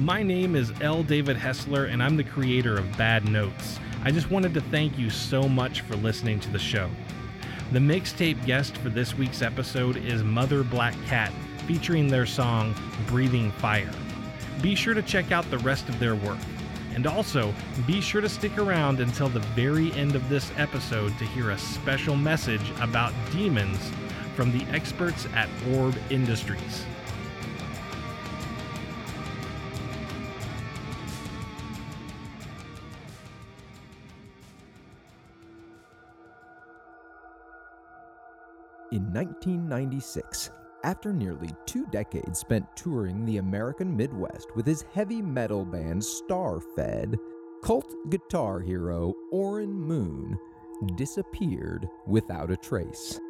My name is L. David Hessler, and I'm the creator of Bad Notes. I just wanted to thank you so much for listening to the show. The mixtape guest for this week's episode is Mother Black Cat, featuring their song Breathing Fire. Be sure to check out the rest of their work. And also, be sure to stick around until the very end of this episode to hear a special message about demons from the experts at Orb Industries. In 1996, after nearly two decades spent touring the American Midwest with his heavy metal band Starfed, cult guitar hero Orrin Moon disappeared without a trace.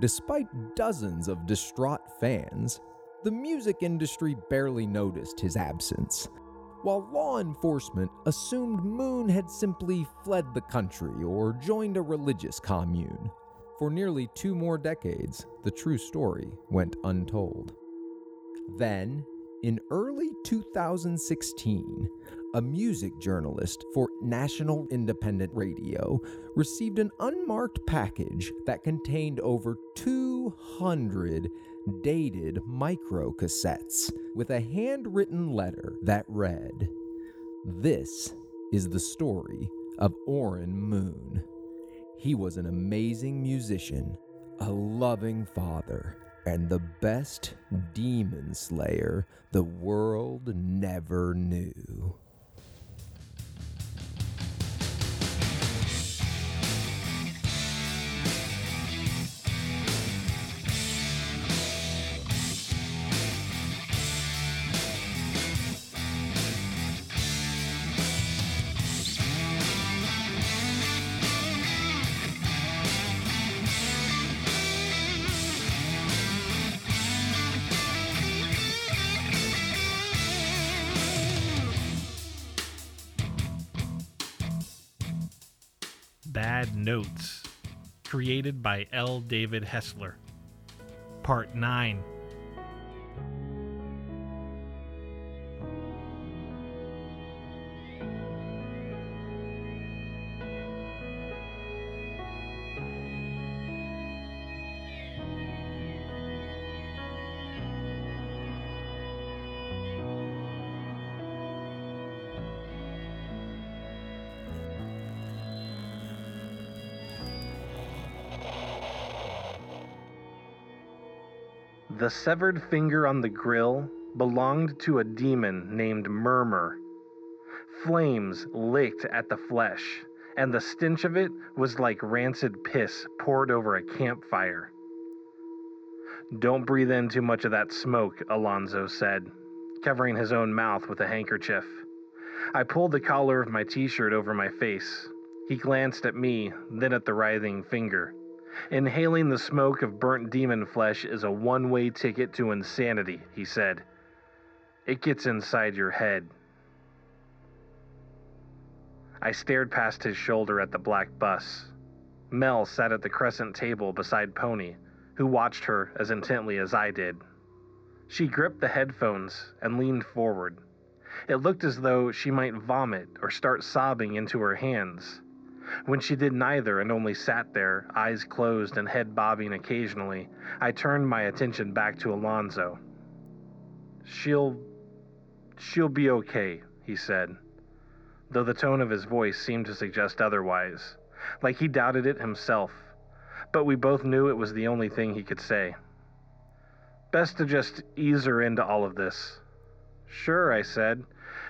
Despite dozens of distraught fans, the music industry barely noticed his absence. While law enforcement assumed Moon had simply fled the country or joined a religious commune. For nearly two more decades, the true story went untold. Then, in early 2016, a music journalist for National Independent Radio received an unmarked package that contained over 200 dated microcassettes with a handwritten letter that read, This is the story of Orrin Moon. He was an amazing musician, a loving father, and the best demon slayer the world never knew. Notes, created by L. David Hessler. Part 9. The severed finger on the grill belonged to a demon named Murmur. Flames licked at the flesh, and the stench of it was like rancid piss poured over a campfire. Don't breathe in too much of that smoke, Alonzo said, covering his own mouth with a handkerchief. I pulled the collar of my t shirt over my face. He glanced at me, then at the writhing finger. Inhaling the smoke of burnt demon flesh is a one way ticket to insanity, he said. It gets inside your head. I stared past his shoulder at the black bus. Mel sat at the crescent table beside Pony, who watched her as intently as I did. She gripped the headphones and leaned forward. It looked as though she might vomit or start sobbing into her hands. When she did neither and only sat there, eyes closed and head bobbing occasionally, I turned my attention back to Alonzo. She'll. she'll be okay, he said, though the tone of his voice seemed to suggest otherwise, like he doubted it himself. But we both knew it was the only thing he could say. Best to just ease her into all of this. Sure, I said.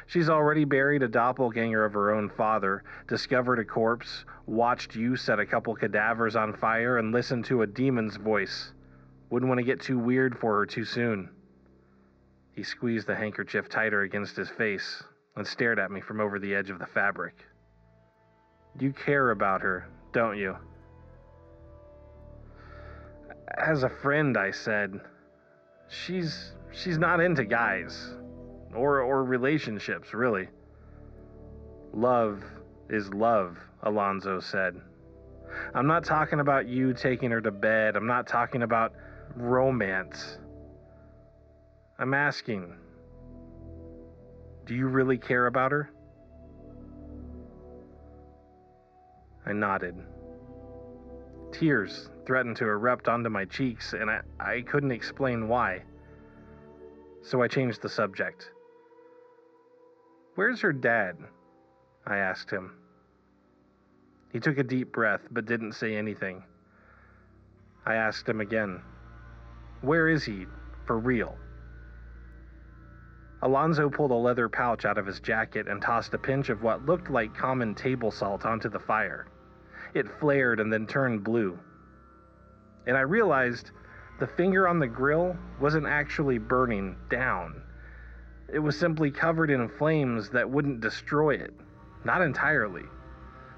She's already buried a doppelganger of her own father, discovered a corpse, watched you set a couple cadavers on fire, and listened to a demon's voice. Wouldn't want to get too weird for her too soon. He squeezed the handkerchief tighter against his face and stared at me from over the edge of the fabric. You care about her, don't you? As a friend, I said, she's she's not into guys or or relationships, really. Love is love, Alonzo said. I'm not talking about you taking her to bed. I'm not talking about romance. I'm asking, Do you really care about her? I nodded. Tears threatened to erupt onto my cheeks, and I, I couldn't explain why. So I changed the subject. Where's her dad? I asked him. He took a deep breath but didn't say anything. I asked him again, Where is he, for real? Alonzo pulled a leather pouch out of his jacket and tossed a pinch of what looked like common table salt onto the fire. It flared and then turned blue. And I realized the finger on the grill wasn't actually burning down. It was simply covered in flames that wouldn't destroy it. Not entirely.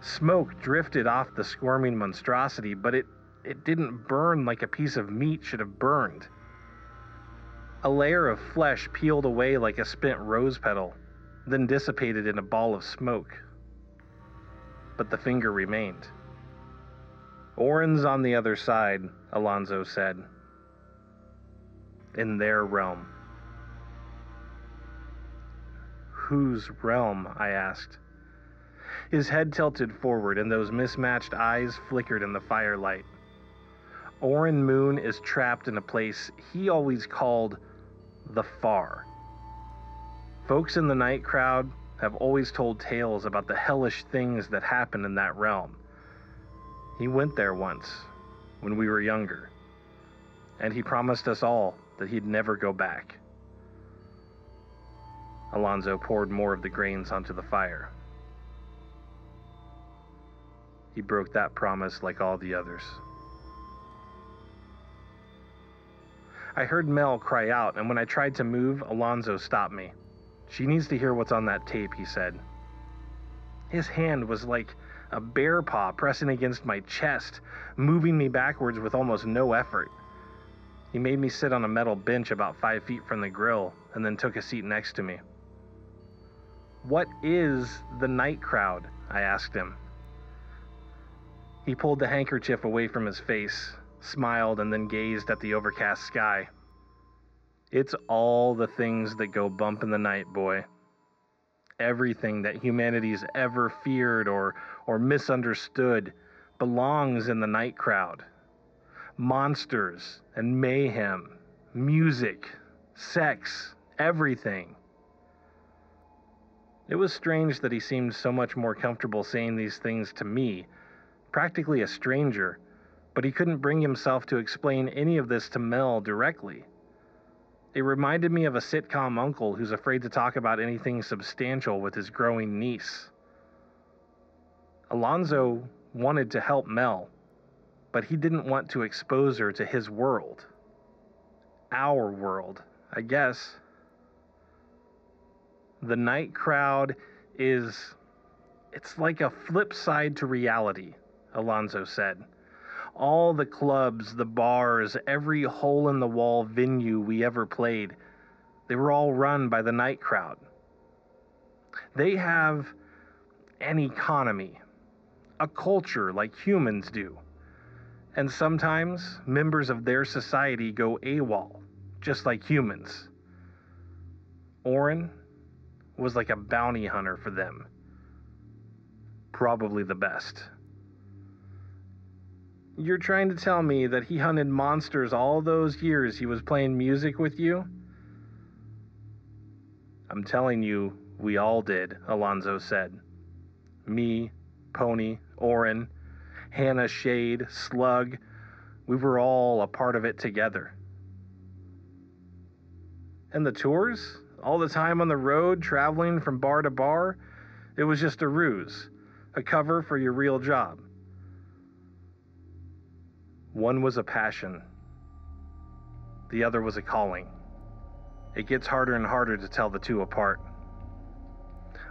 Smoke drifted off the squirming monstrosity, but it, it didn't burn like a piece of meat should have burned. A layer of flesh peeled away like a spent rose petal, then dissipated in a ball of smoke. But the finger remained. Oren's on the other side, Alonzo said. In their realm. Whose realm? I asked. His head tilted forward, and those mismatched eyes flickered in the firelight. Oren Moon is trapped in a place he always called the far. Folks in the night crowd have always told tales about the hellish things that happen in that realm. He went there once, when we were younger, and he promised us all that he'd never go back. Alonzo poured more of the grains onto the fire. He broke that promise like all the others. I heard Mel cry out, and when I tried to move, Alonzo stopped me. She needs to hear what's on that tape, he said. His hand was like a bear paw pressing against my chest, moving me backwards with almost no effort. He made me sit on a metal bench about five feet from the grill and then took a seat next to me. What is the night crowd? I asked him. He pulled the handkerchief away from his face, smiled, and then gazed at the overcast sky. It's all the things that go bump in the night, boy. Everything that humanity's ever feared or, or misunderstood belongs in the night crowd. Monsters and mayhem, music, sex, everything. It was strange that he seemed so much more comfortable saying these things to me, practically a stranger, but he couldn't bring himself to explain any of this to Mel directly. It reminded me of a sitcom uncle who's afraid to talk about anything substantial with his growing niece. Alonzo wanted to help Mel, but he didn't want to expose her to his world. Our world, I guess. The night crowd is. It's like a flip side to reality, Alonzo said all the clubs, the bars, every hole in the wall venue we ever played, they were all run by the night crowd. They have an economy, a culture like humans do. And sometimes members of their society go AWOL, just like humans. Oren was like a bounty hunter for them. Probably the best. You're trying to tell me that he hunted monsters all those years he was playing music with you? I'm telling you, we all did, Alonzo said. Me, Pony, Oren, Hannah Shade, Slug, we were all a part of it together. And the tours? All the time on the road, traveling from bar to bar? It was just a ruse, a cover for your real job. One was a passion, the other was a calling. It gets harder and harder to tell the two apart.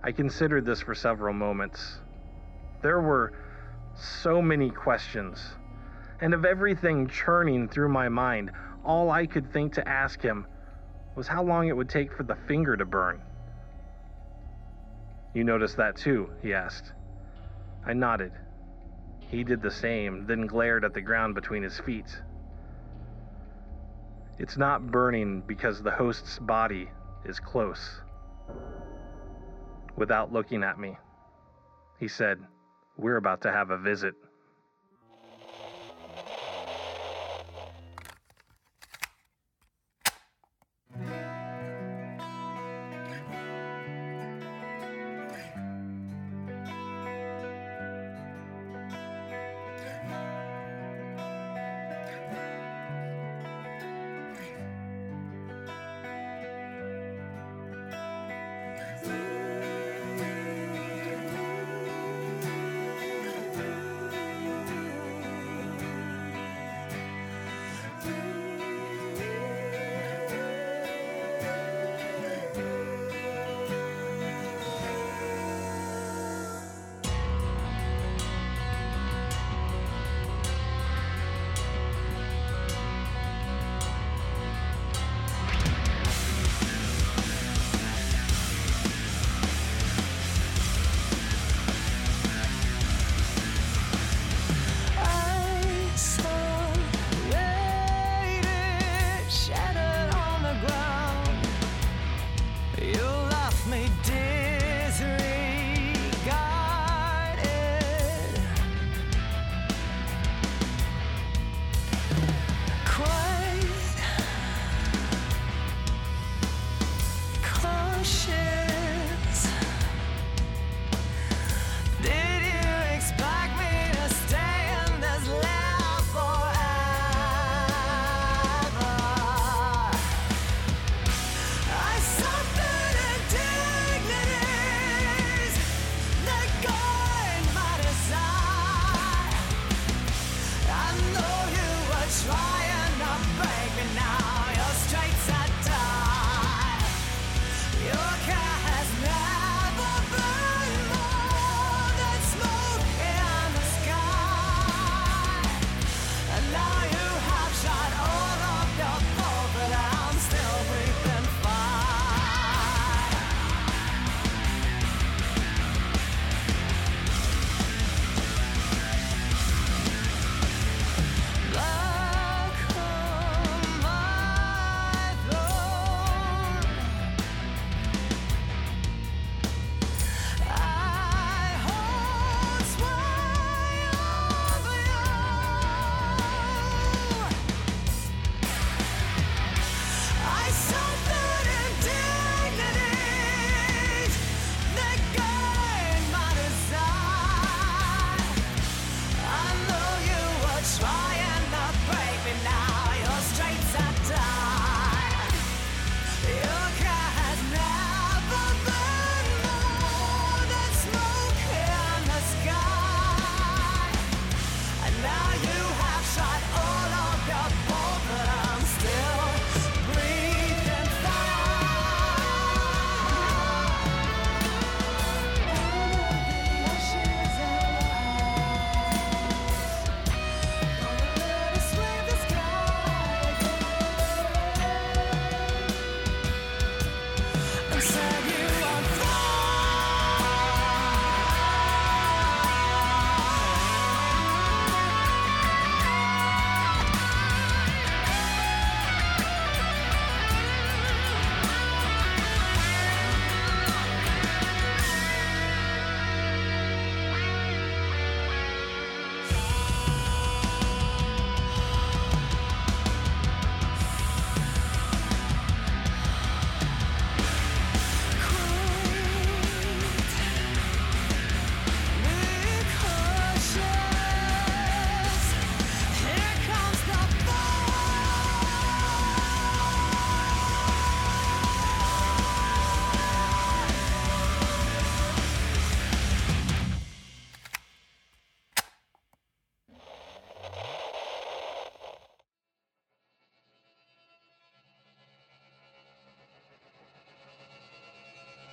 I considered this for several moments. There were so many questions, and of everything churning through my mind, all I could think to ask him was how long it would take for the finger to burn. You noticed that too? he asked. I nodded. He did the same, then glared at the ground between his feet. It's not burning because the host's body is close. without looking at me. He said, We're about to have a visit.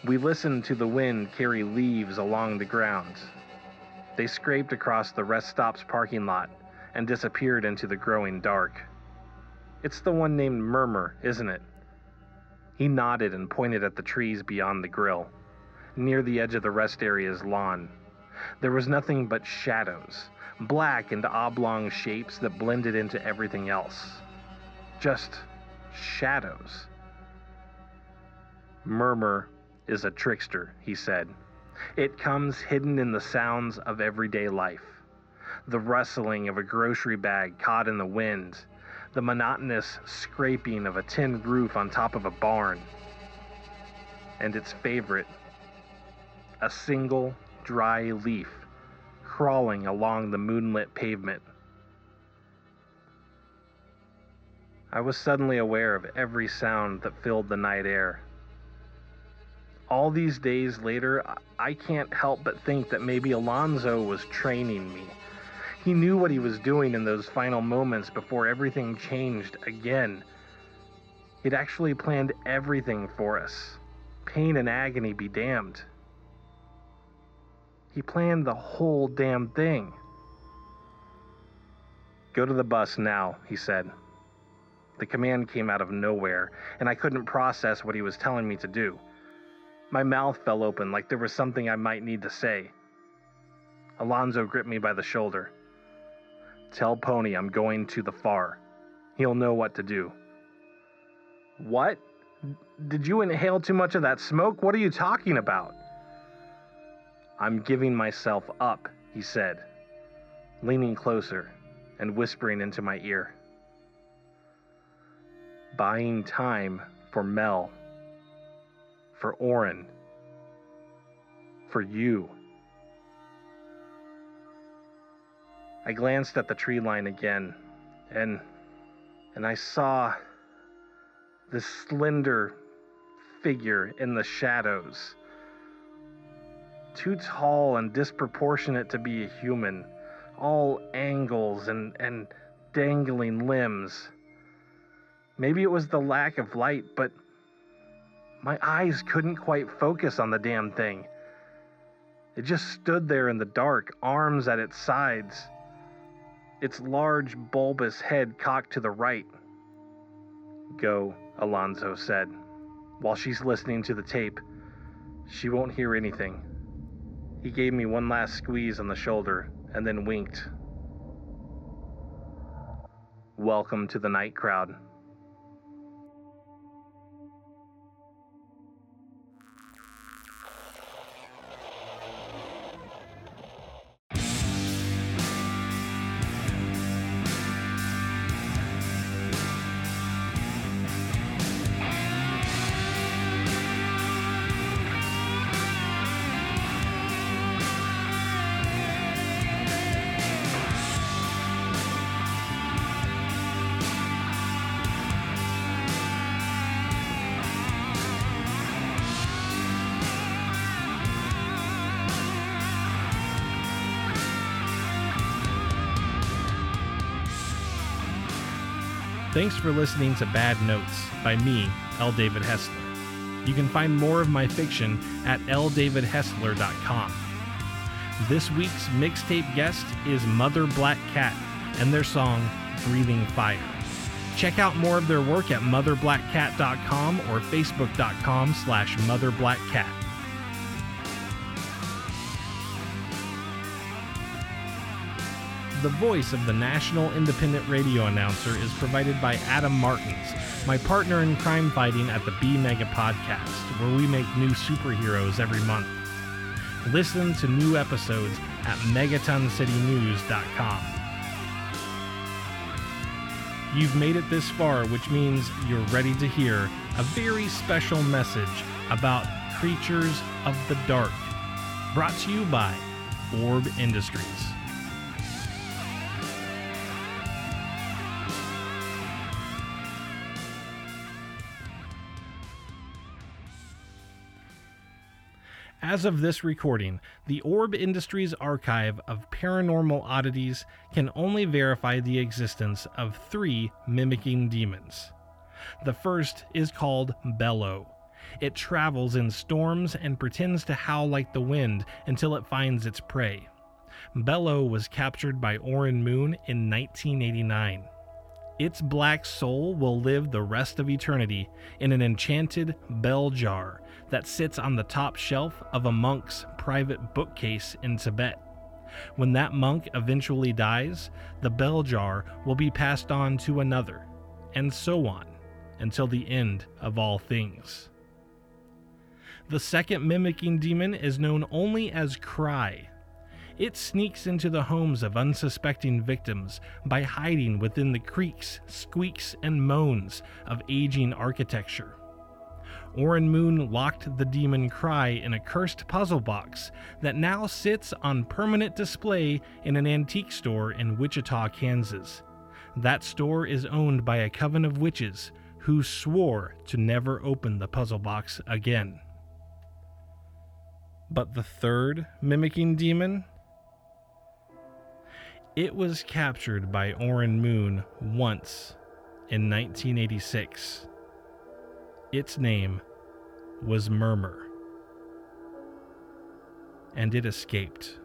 We listened to the wind carry leaves along the ground. They scraped across the rest stops parking lot and disappeared into the growing dark. It's the one named Murmur, isn't it? He nodded and pointed at the trees beyond the grill, near the edge of the rest area's lawn. There was nothing but shadows, black and oblong shapes that blended into everything else. Just shadows. Murmur is a trickster, he said. It comes hidden in the sounds of everyday life the rustling of a grocery bag caught in the wind, the monotonous scraping of a tin roof on top of a barn, and its favorite, a single dry leaf crawling along the moonlit pavement. I was suddenly aware of every sound that filled the night air. All these days later, I can't help but think that maybe Alonzo was training me. He knew what he was doing in those final moments before everything changed again. He'd actually planned everything for us. Pain and agony be damned. He planned the whole damn thing. Go to the bus now, he said. The command came out of nowhere, and I couldn't process what he was telling me to do. My mouth fell open like there was something I might need to say. Alonzo gripped me by the shoulder. Tell Pony I'm going to the far. He'll know what to do. What? Did you inhale too much of that smoke? What are you talking about? I'm giving myself up, he said, leaning closer and whispering into my ear. Buying time for Mel for Oren, for you. I glanced at the tree line again, and and I saw this slender figure in the shadows. Too tall and disproportionate to be a human, all angles and, and dangling limbs. Maybe it was the lack of light, but my eyes couldn't quite focus on the damn thing. It just stood there in the dark, arms at its sides, its large, bulbous head cocked to the right. Go, Alonzo said. While she's listening to the tape, she won't hear anything. He gave me one last squeeze on the shoulder and then winked. Welcome to the night crowd. Thanks for listening to Bad Notes by me, L. David Hessler. You can find more of my fiction at ldavidhessler.com. This week's mixtape guest is Mother Black Cat and their song Breathing Fire. Check out more of their work at motherblackcat.com or facebook.com slash motherblackcat. The voice of the national independent radio announcer is provided by Adam Martins, my partner in crime fighting at the B Mega Podcast, where we make new superheroes every month. Listen to new episodes at megatoncitynews.com. You've made it this far, which means you're ready to hear a very special message about creatures of the dark, brought to you by Orb Industries. As of this recording, the Orb Industries archive of paranormal oddities can only verify the existence of three mimicking demons. The first is called Bellow. It travels in storms and pretends to howl like the wind until it finds its prey. Bellow was captured by Oren Moon in 1989. Its black soul will live the rest of eternity in an enchanted bell jar that sits on the top shelf of a monk's private bookcase in Tibet. When that monk eventually dies, the bell jar will be passed on to another, and so on, until the end of all things. The second mimicking demon is known only as Cry. It sneaks into the homes of unsuspecting victims by hiding within the creaks, squeaks, and moans of aging architecture. Oren Moon locked the demon Cry in a cursed puzzle box that now sits on permanent display in an antique store in Wichita, Kansas. That store is owned by a coven of witches who swore to never open the puzzle box again. But the third mimicking demon? It was captured by Oren Moon once in 1986. Its name was Murmur, and it escaped.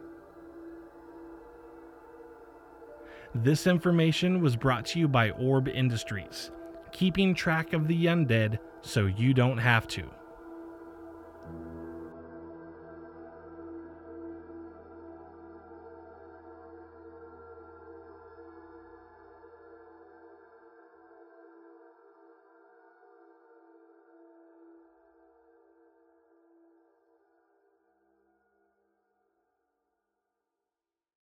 This information was brought to you by Orb Industries, keeping track of the undead so you don't have to.